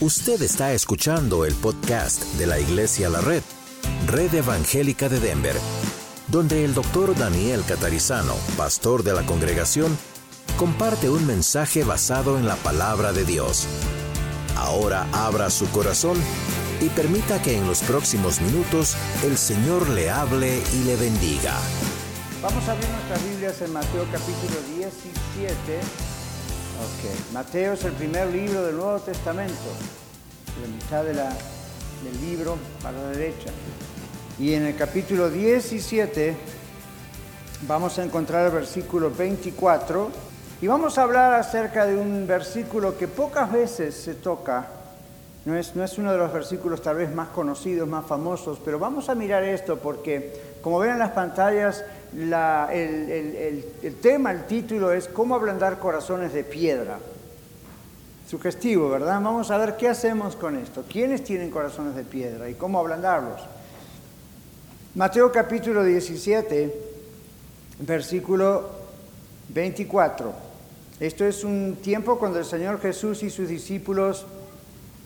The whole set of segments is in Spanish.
Usted está escuchando el podcast de la Iglesia La Red, Red Evangélica de Denver, donde el doctor Daniel Catarizano, pastor de la congregación, comparte un mensaje basado en la palabra de Dios. Ahora abra su corazón y permita que en los próximos minutos el Señor le hable y le bendiga. Vamos a abrir nuestras Biblias en Mateo capítulo 17. Ok, Mateo es el primer libro del Nuevo Testamento, la mitad del libro para la derecha. Y en el capítulo 17 vamos a encontrar el versículo 24 y vamos a hablar acerca de un versículo que pocas veces se toca. No es, uno de los versículos tal vez más conocidos, más famosos, pero vamos a mirar esto porque, como ven en las pantallas, el, el, tema, el título es ¿Cómo ablandar corazones de piedra? Sugestivo, ¿verdad? Vamos a ver qué hacemos con esto. ¿Quiénes tienen corazones de piedra y cómo ablandarlos? Mateo capítulo 17, versículo 24. Esto es un tiempo cuando el Señor Jesús y sus discípulos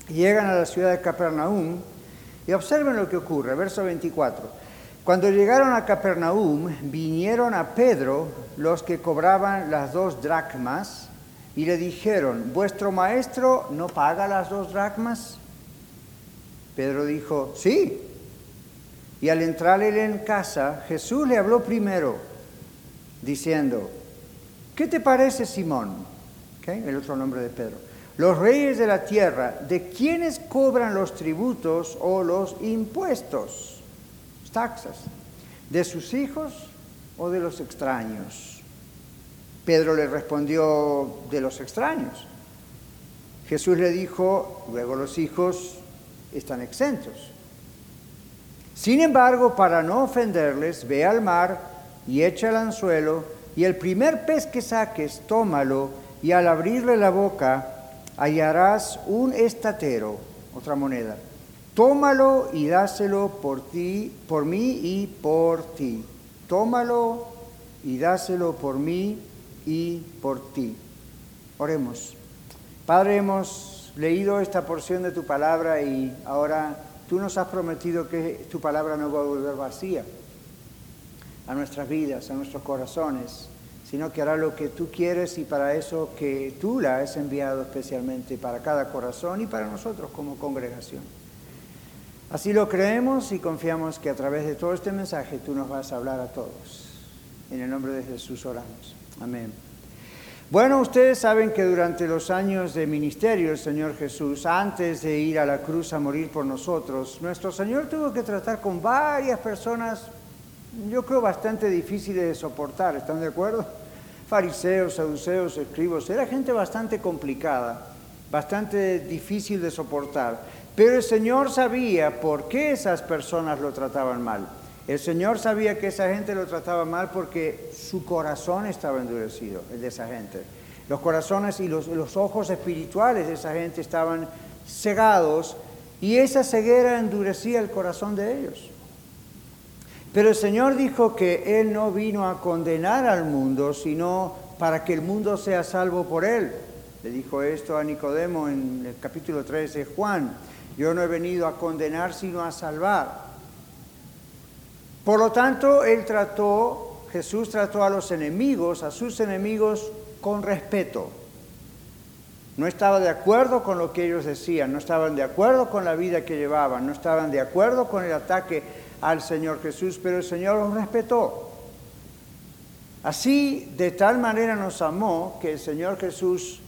Llegan a la ciudad de Capernaum y observen lo que ocurre, verso 24. Cuando llegaron a Capernaum, vinieron a Pedro los que cobraban las dos dracmas y le dijeron, ¿vuestro maestro no paga las dos dracmas? Pedro dijo, sí. Y al entrar él en casa, Jesús le habló primero, diciendo, ¿qué te parece Simón? El otro nombre de Pedro los reyes de la tierra, ¿de quiénes cobran los tributos o los impuestos? Taxas. ¿De sus hijos o de los extraños? Pedro le respondió, de los extraños. Jesús le dijo, luego los hijos están exentos. Sin embargo, para no ofenderles, ve al mar y echa el anzuelo, y el primer pez que saques, tómalo, y al abrirle la boca, hallarás un estatero, otra moneda. Tómalo y dáselo por ti, por mí y por ti. Tómalo y dáselo por mí y por ti. Oremos. Padre, hemos leído esta porción de tu palabra y ahora tú nos has prometido que tu palabra no va a volver vacía a nuestras vidas, a nuestros corazones sino que hará lo que tú quieres y para eso que tú la has enviado especialmente para cada corazón y para nosotros como congregación. Así lo creemos y confiamos que a través de todo este mensaje tú nos vas a hablar a todos. En el nombre de Jesús oramos. Amén. Bueno, ustedes saben que durante los años de ministerio el Señor Jesús, antes de ir a la cruz a morir por nosotros, nuestro Señor tuvo que tratar con varias personas, yo creo bastante difíciles de soportar, ¿están de acuerdo? fariseos, saduceos, escribos, era gente bastante complicada, bastante difícil de soportar. Pero el Señor sabía por qué esas personas lo trataban mal. El Señor sabía que esa gente lo trataba mal porque su corazón estaba endurecido, el de esa gente. Los corazones y los, los ojos espirituales de esa gente estaban cegados y esa ceguera endurecía el corazón de ellos. Pero el Señor dijo que Él no vino a condenar al mundo, sino para que el mundo sea salvo por Él. Le dijo esto a Nicodemo en el capítulo 3 de Juan. Yo no he venido a condenar, sino a salvar. Por lo tanto, Él trató, Jesús trató a los enemigos, a sus enemigos, con respeto. No estaba de acuerdo con lo que ellos decían, no estaban de acuerdo con la vida que llevaban, no estaban de acuerdo con el ataque al Señor Jesús, pero el Señor los respetó. Así, de tal manera nos amó que el Señor Jesús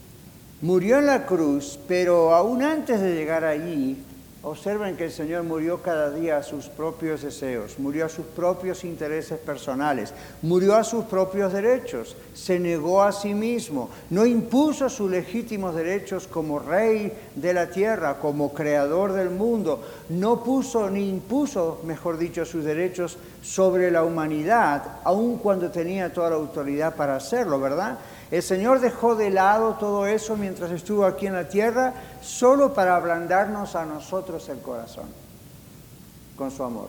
murió en la cruz, pero aún antes de llegar allí, Observen que el Señor murió cada día a sus propios deseos, murió a sus propios intereses personales, murió a sus propios derechos, se negó a sí mismo, no impuso sus legítimos derechos como rey de la tierra, como creador del mundo, no puso ni impuso, mejor dicho, sus derechos sobre la humanidad, aun cuando tenía toda la autoridad para hacerlo, ¿verdad? El Señor dejó de lado todo eso mientras estuvo aquí en la tierra, solo para ablandarnos a nosotros el corazón, con su amor.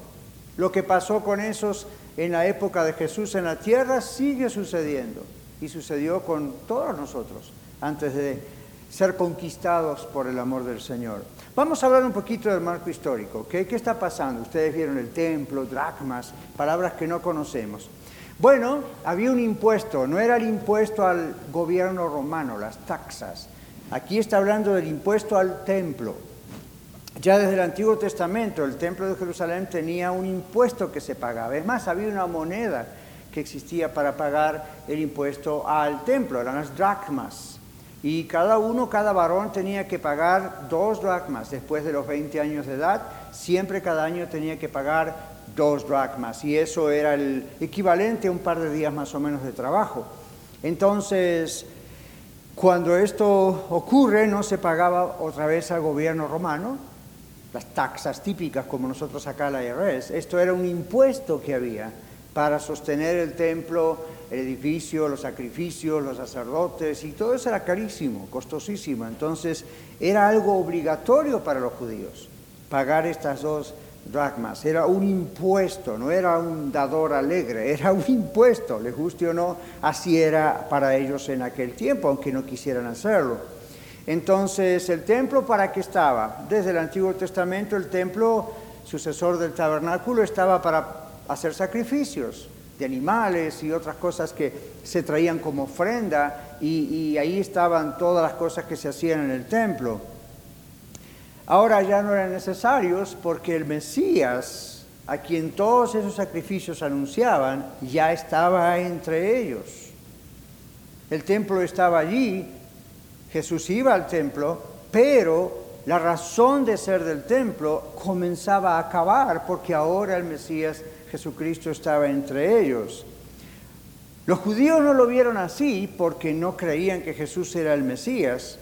Lo que pasó con esos en la época de Jesús en la tierra sigue sucediendo y sucedió con todos nosotros antes de ser conquistados por el amor del Señor. Vamos a hablar un poquito del marco histórico. ¿Qué, está pasando? Ustedes vieron el templo, dracmas, palabras que no conocemos. Bueno, había un impuesto, no era el impuesto al gobierno romano, las taxas. Aquí está hablando del impuesto al templo. Ya desde el Antiguo Testamento el templo de Jerusalén tenía un impuesto que se pagaba. Es más, había una moneda que existía para pagar el impuesto al templo, eran las dracmas. Y cada uno, cada varón tenía que pagar dos dracmas después de los 20 años de edad. Siempre cada año tenía que pagar dos dracmas. Y eso era el equivalente a un par de días más o menos de trabajo. Entonces, cuando esto ocurre, no se pagaba otra vez al gobierno romano las taxas típicas como nosotros acá la IRS. Esto era un impuesto que había para sostener el templo, el edificio, los sacrificios, los sacerdotes, y todo eso era carísimo, costosísimo. Entonces era algo obligatorio para los judíos pagar estas dos dracmas. Era un impuesto, no era un dador alegre, era un impuesto, les guste o no, así era para ellos en aquel tiempo, aunque no quisieran hacerlo. Entonces, ¿el templo para qué estaba? Desde el Antiguo Testamento el templo, sucesor del tabernáculo, estaba para hacer sacrificios de animales y otras cosas que se traían como ofrenda y, ahí estaban todas las cosas que se hacían en el templo. Ahora ya no eran necesarios porque el Mesías, a quien todos esos sacrificios anunciaban, ya estaba entre ellos. El templo estaba allí, Jesús iba al templo, pero la razón de ser del templo comenzaba a acabar porque ahora el Mesías Jesucristo estaba entre ellos. Los judíos no lo vieron así porque no creían que Jesús era el Mesías,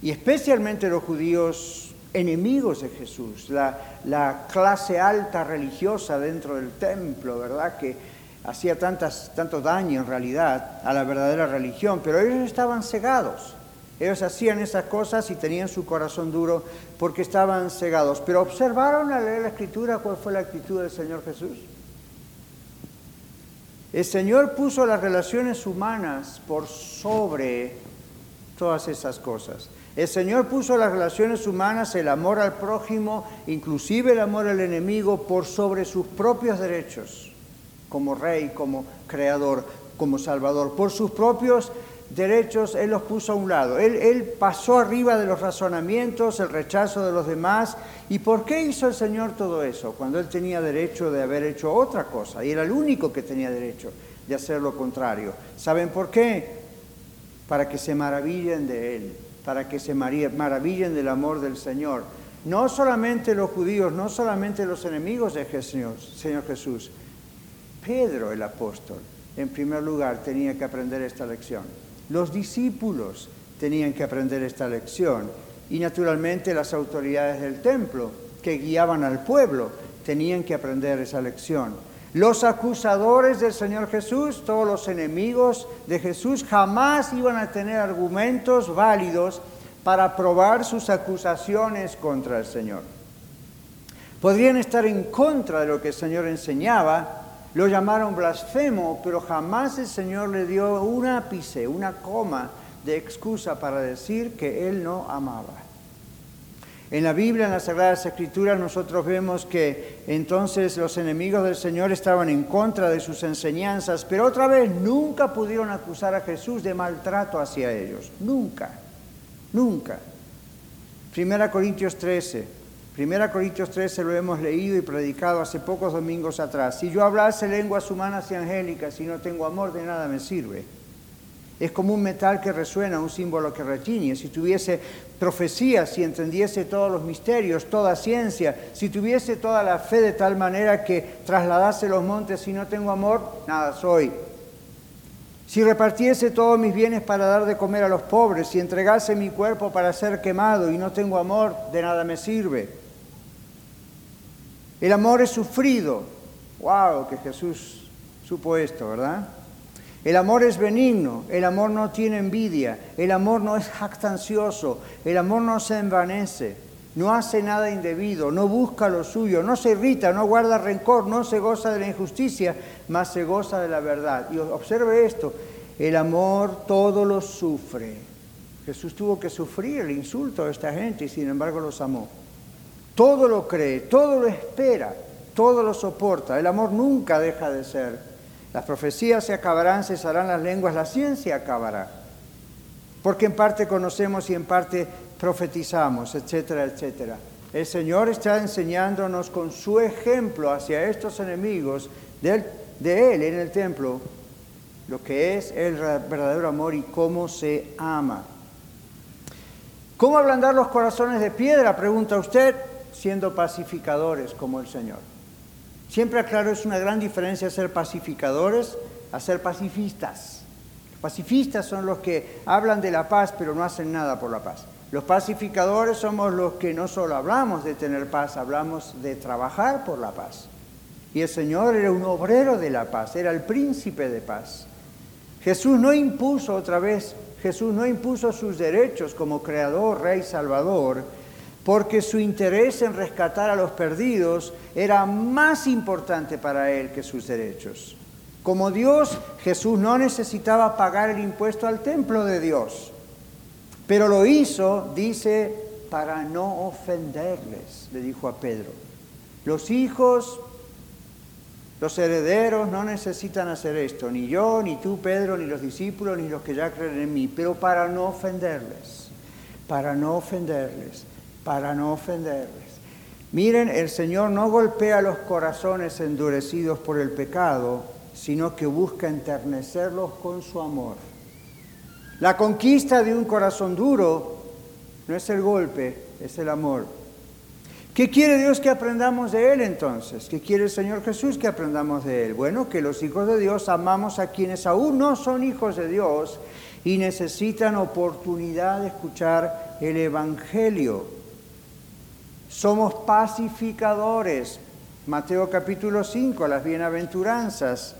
y especialmente los judíos enemigos de Jesús, la, clase alta religiosa dentro del templo, ¿verdad? Que hacía tantas, tanto daño en realidad a la verdadera religión, pero ellos estaban cegados. Ellos hacían esas cosas y tenían su corazón duro porque estaban cegados. Pero observaron al leer la escritura cuál fue la actitud del Señor Jesús. El Señor puso las relaciones humanas por sobre todas esas cosas. El Señor puso las relaciones humanas, el amor al prójimo, inclusive el amor al enemigo, por sobre sus propios derechos, como rey, como creador, como salvador, por sus propios derechos Él los puso a un lado. Él, pasó arriba de los razonamientos, el rechazo de los demás. ¿Y por qué hizo el Señor todo eso? Cuando Él tenía derecho de haber hecho otra cosa. Y era el único que tenía derecho de hacer lo contrario. ¿Saben por qué? Para que se maravillen de Él, para que se maravillen del amor del Señor. No solamente los judíos, no solamente los enemigos de Jesús, Señor Jesús. Pedro el apóstol, en primer lugar, tenía que aprender esta lección. Los discípulos tenían que aprender esta lección y naturalmente las autoridades del templo que guiaban al pueblo tenían que aprender esa lección. Los acusadores del Señor Jesús, todos los enemigos de Jesús, jamás iban a tener argumentos válidos para probar sus acusaciones contra el Señor. Podrían estar en contra de lo que el Señor enseñaba, lo llamaron blasfemo, pero jamás el Señor le dio un ápice, una coma de excusa para decir que Él no amaba. En la Biblia, en las Sagradas Escrituras, nosotros vemos que entonces los enemigos del Señor estaban en contra de sus enseñanzas, pero otra vez nunca pudieron acusar a Jesús de maltrato hacia ellos. Nunca, nunca. Primera Corintios 13. Primera Corintios 13 lo hemos leído y predicado hace pocos domingos atrás. Si yo hablase lenguas humanas y angélicas y no tengo amor, de nada me sirve. Es como un metal que resuena, un símbolo que retiñe. Si tuviese profecía, si entendiese todos los misterios, toda ciencia, si tuviese toda la fe de tal manera que trasladase los montes y no tengo amor, nada soy. Si repartiese todos mis bienes para dar de comer a los pobres, si entregase mi cuerpo para ser quemado y no tengo amor, de nada me sirve. El amor es sufrido. ¡Wow! Que Jesús supo esto, ¿verdad? El amor es benigno, el amor no tiene envidia, el amor no es jactancioso, el amor no se envanece, no hace nada indebido, no busca lo suyo, no se irrita, no guarda rencor, no se goza de la injusticia, mas se goza de la verdad. Y observe esto, el amor todo lo sufre, Jesús tuvo que sufrir el insulto de esta gente y sin embargo los amó. Todo lo cree, todo lo espera, todo lo soporta. El amor nunca deja de ser. Las profecías se acabarán, cesarán las lenguas, la ciencia acabará. Porque en parte conocemos y en parte profetizamos, etcétera, etcétera. El Señor está enseñándonos con su ejemplo hacia estos enemigos de Él en el templo lo que es el verdadero amor y cómo se ama. ¿Cómo ablandar los corazones de piedra? Pregunta usted, siendo pacificadores como el Señor. Siempre aclaro, es una gran diferencia ser pacificadores a ser pacifistas. Pacifistas son los que hablan de la paz pero no hacen nada por la paz. Los pacificadores somos los que no solo hablamos de tener paz, hablamos de trabajar por la paz. Y el Señor era un obrero de la paz, era el príncipe de paz. Jesús no impuso otra vez Jesús no impuso sus derechos como creador, rey, salvador, porque su interés en rescatar a los perdidos era más importante para él que sus derechos. Como Dios, Jesús no necesitaba pagar el impuesto al templo de Dios, pero lo hizo, dice, para no ofenderles, le dijo a Pedro. Los hijos los herederos no necesitan hacer esto, ni yo, ni tú, Pedro, ni los discípulos, ni los que ya creen en mí, pero para no ofenderles, para no ofenderles, para no ofenderles. Miren, el Señor no golpea los corazones endurecidos por el pecado, sino que busca enternecerlos con su amor. La conquista de un corazón duro no es el golpe, es el amor. ¿Qué quiere Dios que aprendamos de Él entonces? ¿Qué quiere el Señor Jesús que aprendamos de Él? Bueno, que los hijos de Dios amamos a quienes aún no son hijos de Dios y necesitan oportunidad de escuchar el Evangelio. Somos pacificadores. Mateo capítulo 5, las bienaventuranzas.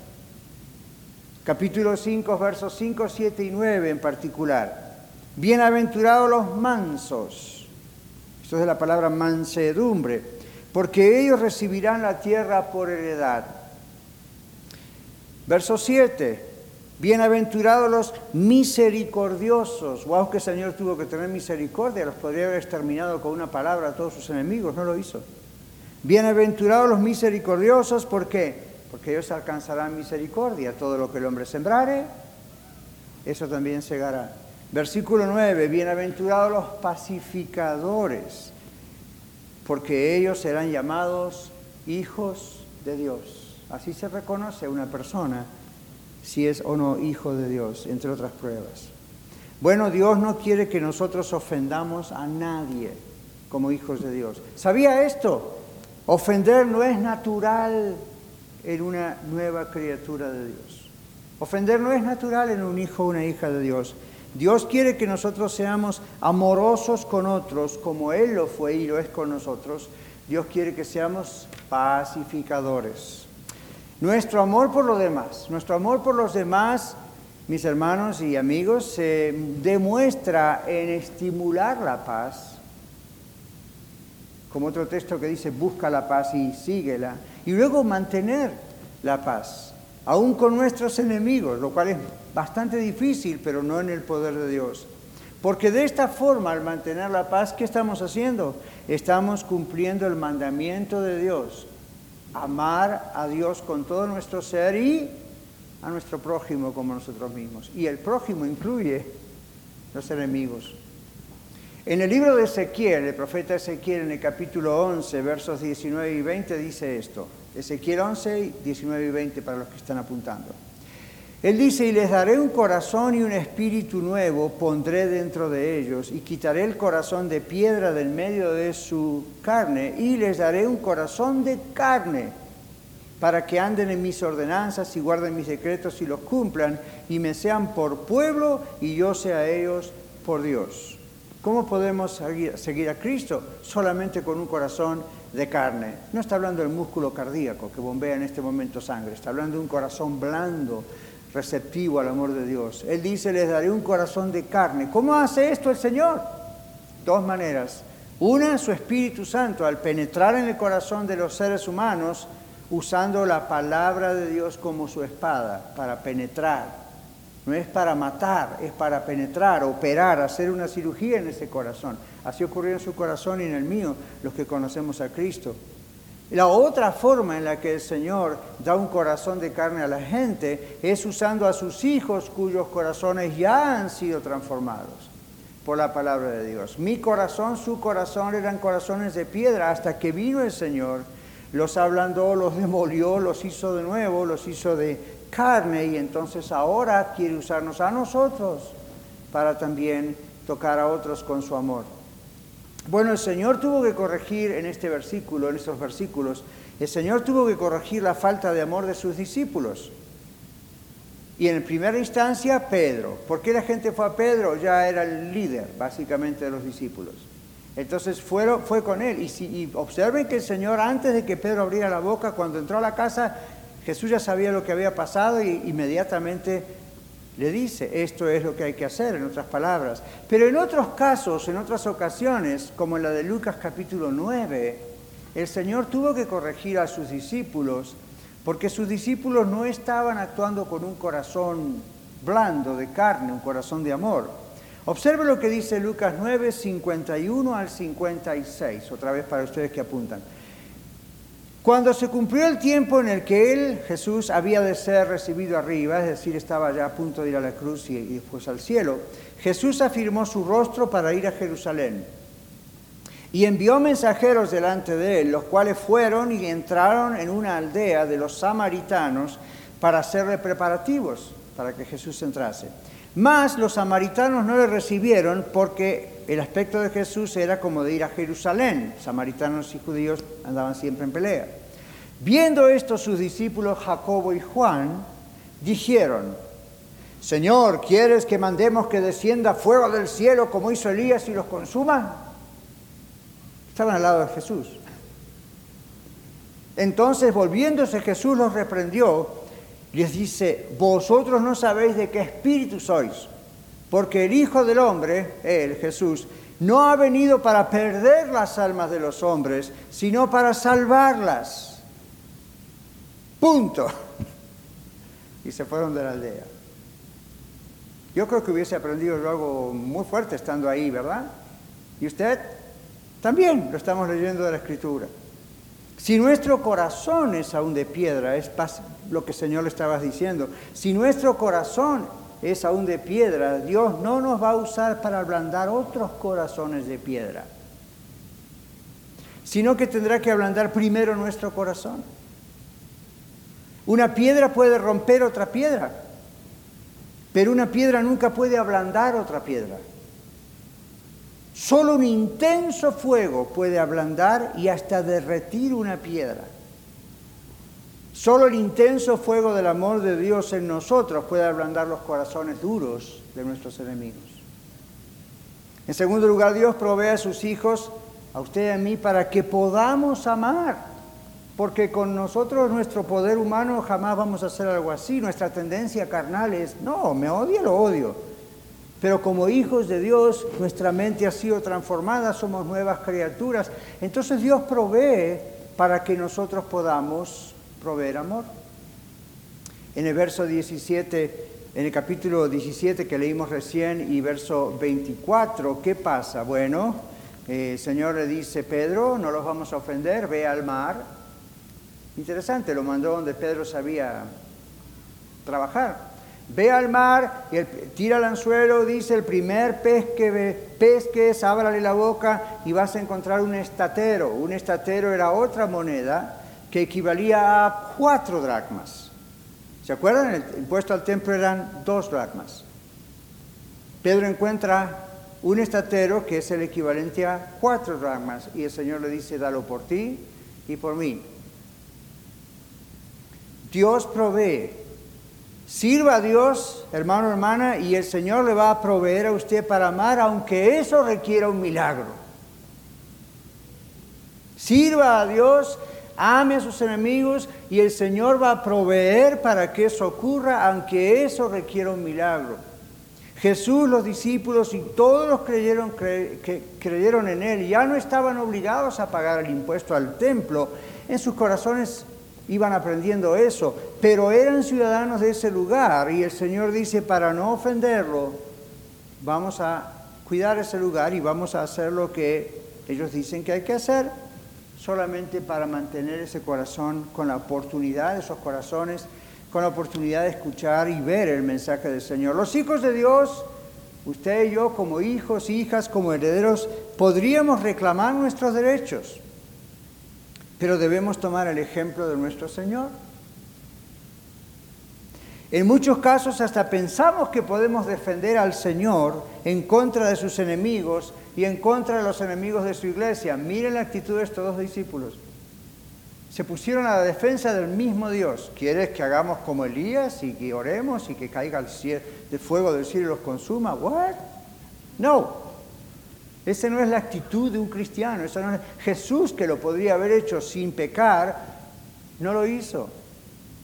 Capítulo 5, versos 5, 7 y 9 en particular. Bienaventurados los mansos esto es la palabra mansedumbre, porque ellos recibirán la tierra por heredad. Verso 7. Bienaventurados los misericordiosos. Wow, que el Señor tuvo que tener misericordia. Los podría haber exterminado con una palabra a todos sus enemigos. No lo hizo. Bienaventurados los misericordiosos. ¿Por qué? Porque ellos alcanzarán misericordia. Todo lo que el hombre sembrare, eso también segará. Versículo 9, bienaventurados los pacificadores, porque ellos serán llamados hijos de Dios. Así se reconoce una persona si es o no hijo de Dios, entre otras pruebas. Bueno, Dios no quiere que nosotros ofendamos a nadie como hijos de Dios. ¿Sabía esto? Ofender no es natural en una nueva criatura de Dios. Ofender no es natural en un hijo o una hija de Dios. Dios quiere que nosotros seamos amorosos con otros como Él lo fue y lo es con nosotros. Dios quiere que seamos pacificadores. Nuestro amor por los demás, nuestro amor por los demás, mis hermanos y amigos, se demuestra en estimular la paz, como otro texto que dice, busca la paz y síguela, y luego mantener la paz, aún con nuestros enemigos, lo cual es bastante difícil, pero no en el poder de Dios. Porque de esta forma, al mantener la paz, ¿qué estamos haciendo? Estamos cumpliendo el mandamiento de Dios. Amar a Dios con todo nuestro ser y a nuestro prójimo como nosotros mismos. Y el prójimo incluye los enemigos. En el libro de Ezequiel, el profeta Ezequiel en el capítulo 11, versos 19 y 20 dice esto. Ezequiel 11, 19 y 20 para los que están apuntando. Él dice, y les daré un corazón y un espíritu nuevo, pondré dentro de ellos, y quitaré el corazón de piedra del medio de su carne, y les daré un corazón de carne, para que anden en mis ordenanzas y guarden mis decretos y los cumplan, y me sean por pueblo, y yo sea ellos por Dios. ¿Cómo podemos seguir a Cristo? Solamente con un corazón de carne. No está hablando del músculo cardíaco que bombea en este momento sangre, está hablando de un corazón blando, receptivo al amor de Dios. Él dice, les daré un corazón de carne. ¿Cómo hace esto el Señor? Dos maneras. Una, su Espíritu Santo, al penetrar en el corazón de los seres humanos, usando la palabra de Dios como su espada para penetrar No es para matar, es para penetrar, operar, hacer una cirugía en ese corazón. Así ocurrió en su corazón y en el mío, los que conocemos a Cristo. La otra forma en la que el Señor da un corazón de carne a la gente es usando a sus hijos cuyos corazones ya han sido transformados por la palabra de Dios. Mi corazón, su corazón eran corazones de piedra hasta que vino el Señor, los ablandó, los demolió, los hizo de nuevo, los hizo de carne y entonces ahora quiere usarnos a nosotros para también tocar a otros con su amor. Bueno, el Señor tuvo que corregir en este versículo, en estos versículos, el Señor tuvo que corregir la falta de amor de sus discípulos. Y en primera instancia, Pedro. ¿Por qué la gente fue a Pedro? Ya era el líder, básicamente, de los discípulos. Entonces fueron, fue con él. Y, si, observen que el Señor, antes de que Pedro abriera la boca, cuando entró a la casa, Jesús ya sabía lo que había pasado y inmediatamente le dice, esto es lo que hay que hacer, en otras palabras. Pero en otros casos, en otras ocasiones, como en la de Lucas capítulo 9, el Señor tuvo que corregir a sus discípulos porque sus discípulos no estaban actuando con un corazón blando, de carne, un corazón de amor. Observe lo que dice Lucas 9, 51 al 56, otra vez para ustedes que apuntan. Cuando se cumplió el tiempo en el que él, Jesús, había de ser recibido arriba, es decir, estaba ya a punto de ir a la cruz y, después al cielo, Jesús afirmó su rostro para ir a Jerusalén. Y envió mensajeros delante de él, los cuales fueron y entraron en una aldea de los samaritanos para hacerle preparativos para que Jesús entrase. Mas los samaritanos no le recibieron porque el aspecto de Jesús era como de ir a Jerusalén. Samaritanos y judíos andaban siempre en pelea. Viendo esto sus discípulos Jacobo y Juan dijeron, Señor, ¿quieres que mandemos que descienda fuego del cielo como hizo Elías y los consuma? Estaban al lado de Jesús. Entonces, volviéndose Jesús los reprendió les dice, vosotros no sabéis de qué espíritu sois, porque el Hijo del Hombre, Él, Jesús, no ha venido para perder las almas de los hombres, sino para salvarlas. Punto. Y se fueron de la aldea. Yo creo que hubiese aprendido algo muy fuerte estando ahí, ¿verdad? ¿Y usted? También lo estamos leyendo de la Escritura. Si nuestro corazón es aún de piedra, es lo que el Señor le estaba diciendo, si nuestro corazón es aún de piedra, Dios no nos va a usar para ablandar otros corazones de piedra, sino que tendrá que ablandar primero nuestro corazón. Una piedra puede romper otra piedra, pero una piedra nunca puede ablandar otra piedra. Solo un intenso fuego puede ablandar y hasta derretir una piedra. Solo el intenso fuego del amor de Dios en nosotros puede ablandar los corazones duros de nuestros enemigos. En segundo lugar, Dios provee a sus hijos, a usted y a mí, para que podamos amar. Porque con nosotros, nuestro poder humano, jamás vamos a hacer algo así. Nuestra tendencia carnal es, no, me odia, lo odio. Pero como hijos de Dios, nuestra mente ha sido transformada, somos nuevas criaturas. Entonces Dios provee para que nosotros podamos proveer amor. En el verso 17, en el capítulo 17 que leímos recién y verso 24, ¿qué pasa? Bueno, eh, el Señor le dice, Pedro, no los vamos a ofender, ve al mar. Interesante, lo mandó donde Pedro sabía trabajar. Ve al mar y tira el anzuelo, dice el primer pez que ve, pesques, ábrale la boca y vas a encontrar un estatero. Un estatero era otra moneda que equivalía a cuatro dracmas. ¿Se acuerdan? El impuesto al templo eran dos dracmas. Pedro encuentra un estatero que es el equivalente a cuatro dracmas y el Señor le dice, dalo por ti y por mí. Dios provee Sirva a Dios, hermano, hermana, y el Señor le va a proveer a usted para amar, aunque eso requiera un milagro. Sirva a Dios, ame a sus enemigos y el Señor va a proveer para que eso ocurra, aunque eso requiera un milagro. Jesús, los discípulos y todos los creyeron, que creyeron en Él ya no estaban obligados a pagar el impuesto al templo. En sus corazones iban aprendiendo eso, pero eran ciudadanos de ese lugar y el Señor dice, para no ofenderlo, vamos a cuidar ese lugar y vamos a hacer lo que ellos dicen que hay que hacer, solamente para mantener ese corazón con la oportunidad, esos corazones, con la oportunidad de escuchar y ver el mensaje del Señor. Los hijos de Dios, usted y yo como hijos, hijas, como herederos, podríamos reclamar nuestros derechos pero debemos tomar el ejemplo de nuestro Señor. En muchos casos hasta pensamos que podemos defender al Señor en contra de sus enemigos y en contra de los enemigos de su iglesia. Miren la actitud de estos dos discípulos. Se pusieron a la defensa del mismo Dios. ¿Quieres que hagamos como Elías y que oremos y que caiga el, fuego del cielo y los consuma? ¿What? No. Esa no es la actitud de un cristiano. Esa no es... Jesús, que lo podría haber hecho sin pecar, no lo hizo.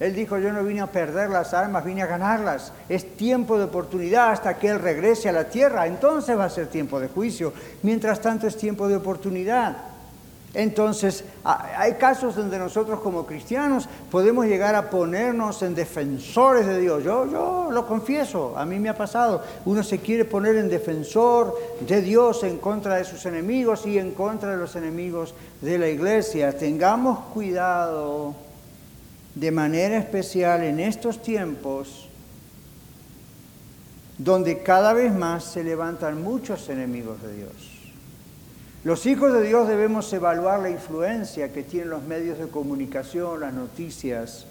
Él dijo, yo no vine a perder las almas, vine a ganarlas. Es tiempo de oportunidad hasta que Él regrese a la tierra. Entonces va a ser tiempo de juicio. Mientras tanto es tiempo de oportunidad. Entonces, hay casos donde nosotros como cristianos podemos llegar a ponernos en defensores de Dios. Yo, yo lo confieso, a mí me ha pasado. Uno se quiere poner en defensor de Dios en contra de sus enemigos y en contra de los enemigos de la iglesia. Tengamos cuidado de manera especial en estos tiempos donde cada vez más se levantan muchos enemigos de Dios. Los hijos de Dios debemos evaluar la influencia que tienen los medios de comunicación, las noticias,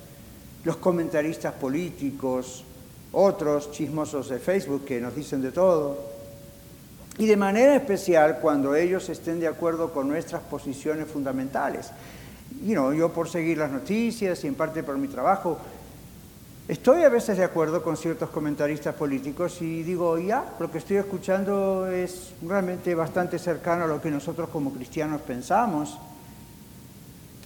los comentaristas políticos, otros chismosos de Facebook que nos dicen de todo. Y de manera especial cuando ellos estén de acuerdo con nuestras posiciones fundamentales. Yo por seguir las noticias y en parte por mi trabajo, Estoy a veces de acuerdo con ciertos comentaristas políticos y digo, ya, lo que estoy escuchando es realmente bastante cercano a lo que nosotros como cristianos pensamos,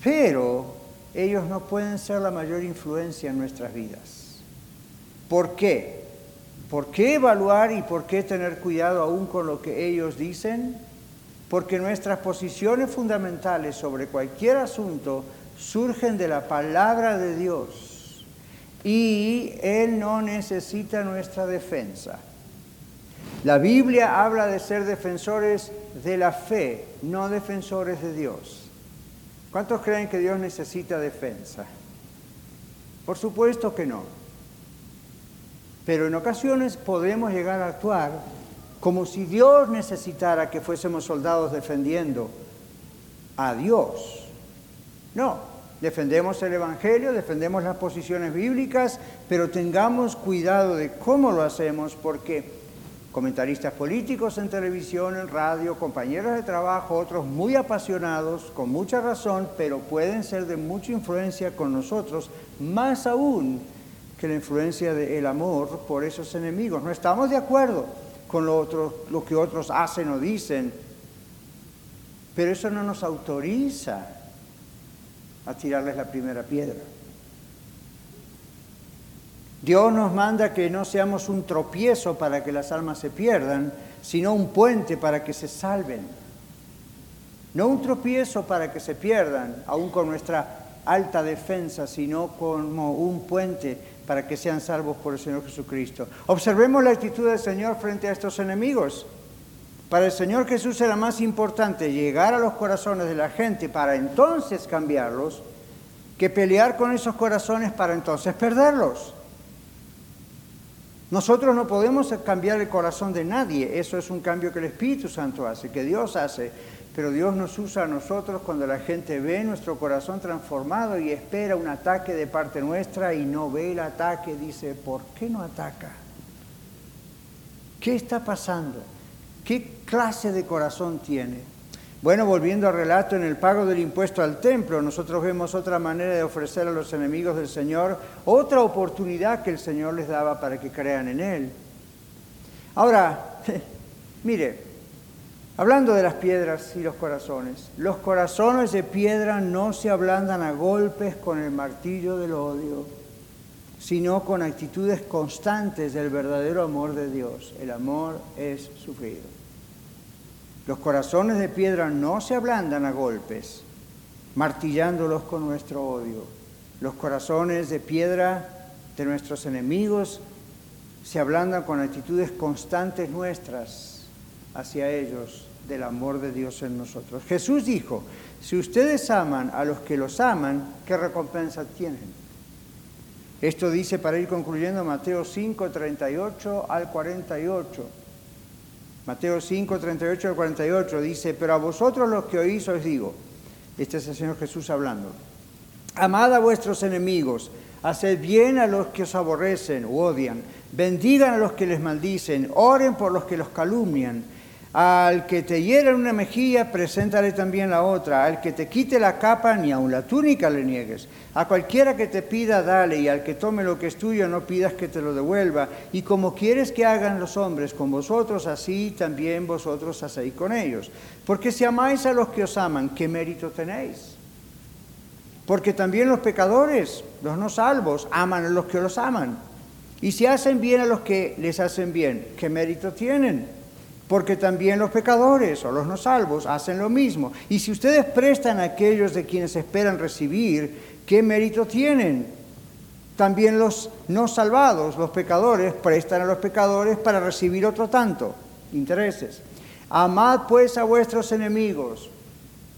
pero ellos no pueden ser la mayor influencia en nuestras vidas. ¿Por qué? ¿Por qué evaluar y por qué tener cuidado aún con lo que ellos dicen? Porque nuestras posiciones fundamentales sobre cualquier asunto surgen de la palabra de Dios y Él no necesita nuestra defensa. La Biblia habla de ser defensores de la fe, no defensores de Dios. ¿Cuántos creen que Dios necesita defensa? Por supuesto que no. Pero en ocasiones podemos llegar a actuar como si Dios necesitara que fuésemos soldados defendiendo a Dios. No, Defendemos el Evangelio, defendemos las posiciones bíblicas, pero tengamos cuidado de cómo lo hacemos porque comentaristas políticos en televisión, en radio, compañeros de trabajo, otros muy apasionados, con mucha razón, pero pueden ser de mucha influencia con nosotros, más aún que la influencia del amor por esos enemigos. No estamos de acuerdo con lo, lo que otros hacen o dicen, pero eso no nos autoriza a tirarles la primera piedra. Dios nos manda que no seamos un tropiezo para que las almas se pierdan, sino un puente para que se salven. No un tropiezo para que se pierdan, aún con nuestra alta defensa, sino como un puente para que sean salvos por el Señor Jesucristo. Observemos la actitud del Señor frente a estos enemigos. Para el Señor Jesús era más importante llegar a los corazones de la gente para entonces cambiarlos que pelear con esos corazones para entonces perderlos. Nosotros no podemos cambiar el corazón de nadie, eso es un cambio que el Espíritu Santo hace, que Dios hace, pero Dios nos usa a nosotros cuando la gente ve nuestro corazón transformado y espera un ataque de parte nuestra y no ve el ataque, dice, ¿por qué no ataca? ¿Qué está pasando? ¿Qué clase de corazón tiene? Bueno, volviendo al relato, en el pago del impuesto al templo, nosotros vemos otra manera de ofrecer a los enemigos del Señor otra oportunidad que el Señor les daba para que crean en Él. Ahora, mire, hablando de las piedras y los corazones, los corazones de piedra no se ablandan a golpes con el martillo del odio, sino con actitudes constantes del verdadero amor de Dios. El amor es sufrido. Los corazones de piedra no se ablandan a golpes, martillándolos con nuestro odio, Los corazones de piedra de nuestros enemigos se ablandan con actitudes constantes nuestras hacia ellos del amor de Dios en nosotros. Jesús dijo, si ustedes aman a los que los aman, ¿qué recompensa tienen? Esto dice para ir concluyendo Mateo 5, 38 al 48. Mateo 5, 38 al 48 dice, pero a vosotros los que oís os digo, este es el Señor Jesús hablando, amad a vuestros enemigos, haced bien a los que os aborrecen o odian, bendigan a los que les maldicen, oren por los que los calumnian. Al que te hiera una mejilla, preséntale también la otra. Al que te quite la capa, ni aun la túnica le niegues. A cualquiera que te pida, dale, y al que tome lo que es tuyo, no pidas que te lo devuelva. Y como quieres que hagan los hombres con vosotros, así también vosotros hacéis con ellos. Porque si amáis a los que os aman, ¿qué mérito tenéis? Porque también los pecadores, los no salvos, aman a los que los aman. Y si hacen bien a los que les hacen bien, ¿qué mérito tienen? Porque también los pecadores o los no salvos hacen lo mismo. Y si ustedes prestan a aquellos de quienes esperan recibir, ¿qué mérito tienen? También los no salvados, los pecadores, prestan a los pecadores para recibir otro tanto, intereses. Amad pues a vuestros enemigos.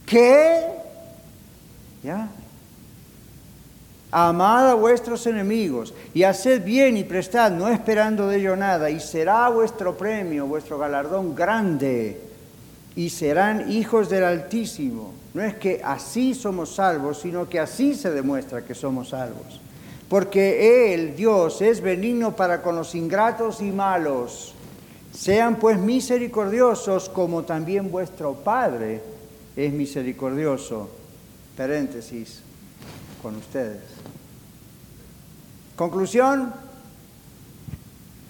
¿Qué? ¿Ya? Amad a vuestros enemigos y haced bien y prestad, no esperando de ello nada, y será vuestro premio, vuestro galardón grande, y serán hijos del Altísimo. No es que así somos salvos, sino que así se demuestra que somos salvos. Porque Él, Dios, es benigno para con los ingratos y malos. Sean pues misericordiosos como también vuestro Padre es misericordioso. Paréntesis con ustedes. Conclusión,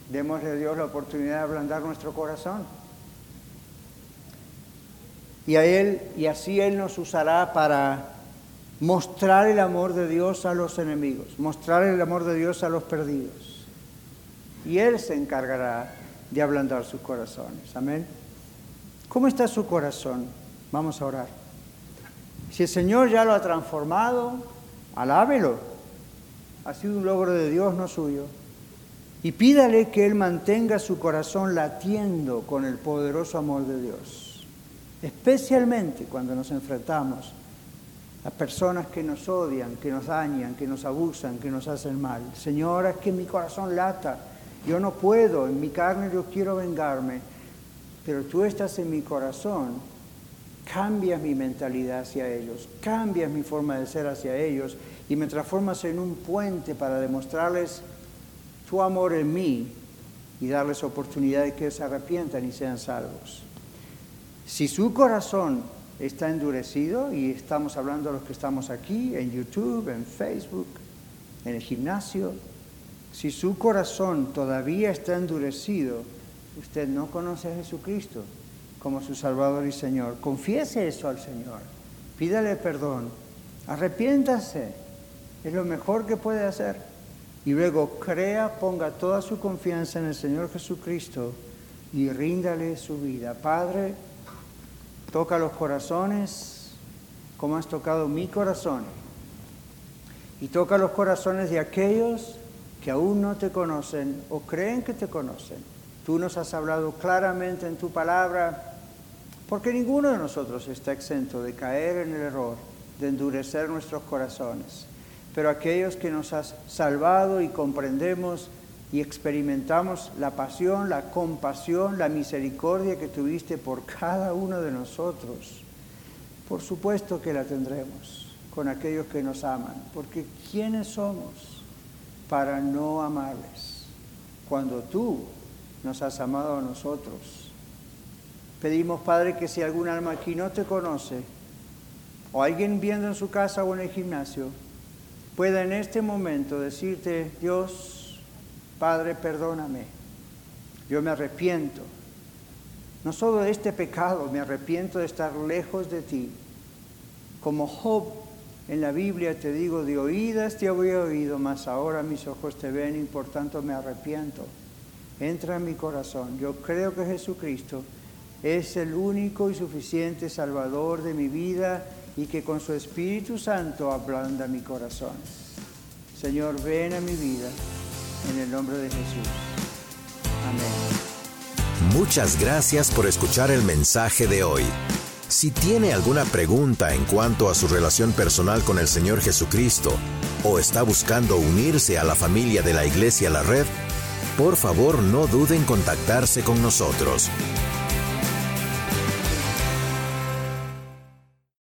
démosle a Dios la oportunidad de ablandar nuestro corazón. Y a Él, y así Él nos usará para mostrar el amor de Dios a los enemigos, mostrar el amor de Dios a los perdidos. Y Él se encargará de ablandar sus corazones. Amén. ¿Cómo está su corazón? Vamos a orar. Si el Señor ya lo ha transformado, alábelo ha sido un logro de Dios, no suyo. Y pídale que Él mantenga su corazón latiendo con el poderoso amor de Dios, especialmente cuando nos enfrentamos a personas que nos odian, que nos dañan, que nos abusan, que nos hacen mal. Señora, es que mi corazón lata, yo no puedo, en mi carne yo quiero vengarme, pero tú estás en mi corazón, cambias mi mentalidad hacia ellos, cambias mi forma de ser hacia ellos y me transformas en un puente para demostrarles tu amor en mí y darles oportunidad de que se arrepientan y sean salvos. Si su corazón está endurecido, y estamos hablando de los que estamos aquí, en YouTube, en Facebook, en el gimnasio, si su corazón todavía está endurecido, usted no conoce a Jesucristo como su Salvador y Señor. Confiese eso al Señor, pídale perdón, arrepiéntase es lo mejor que puede hacer. Y luego crea, ponga toda su confianza en el Señor Jesucristo y ríndale su vida. Padre, toca los corazones como has tocado mi corazón. Y toca los corazones de aquellos que aún no te conocen o creen que te conocen. Tú nos has hablado claramente en tu palabra, porque ninguno de nosotros está exento de caer en el error, de endurecer nuestros corazones pero aquellos que nos has salvado y comprendemos y experimentamos la pasión, la compasión, la misericordia que tuviste por cada uno de nosotros, por supuesto que la tendremos con aquellos que nos aman, porque ¿quiénes somos para no amarles cuando tú nos has amado a nosotros? Pedimos, Padre, que si algún alma aquí no te conoce, o alguien viendo en su casa o en el gimnasio, pueda en este momento decirte, Dios, Padre, perdóname, yo me arrepiento, no solo de este pecado, me arrepiento de estar lejos de ti. Como Job en la Biblia te digo, de oídas te había oído, mas ahora mis ojos te ven y por tanto me arrepiento. Entra en mi corazón. Yo creo que Jesucristo es el único y suficiente Salvador de mi vida y que con su Espíritu Santo ablanda mi corazón. Señor, ven a mi vida en el nombre de Jesús. Amén. Muchas gracias por escuchar el mensaje de hoy. Si tiene alguna pregunta en cuanto a su relación personal con el Señor Jesucristo o está buscando unirse a la familia de la Iglesia La Red, por favor no duden en contactarse con nosotros.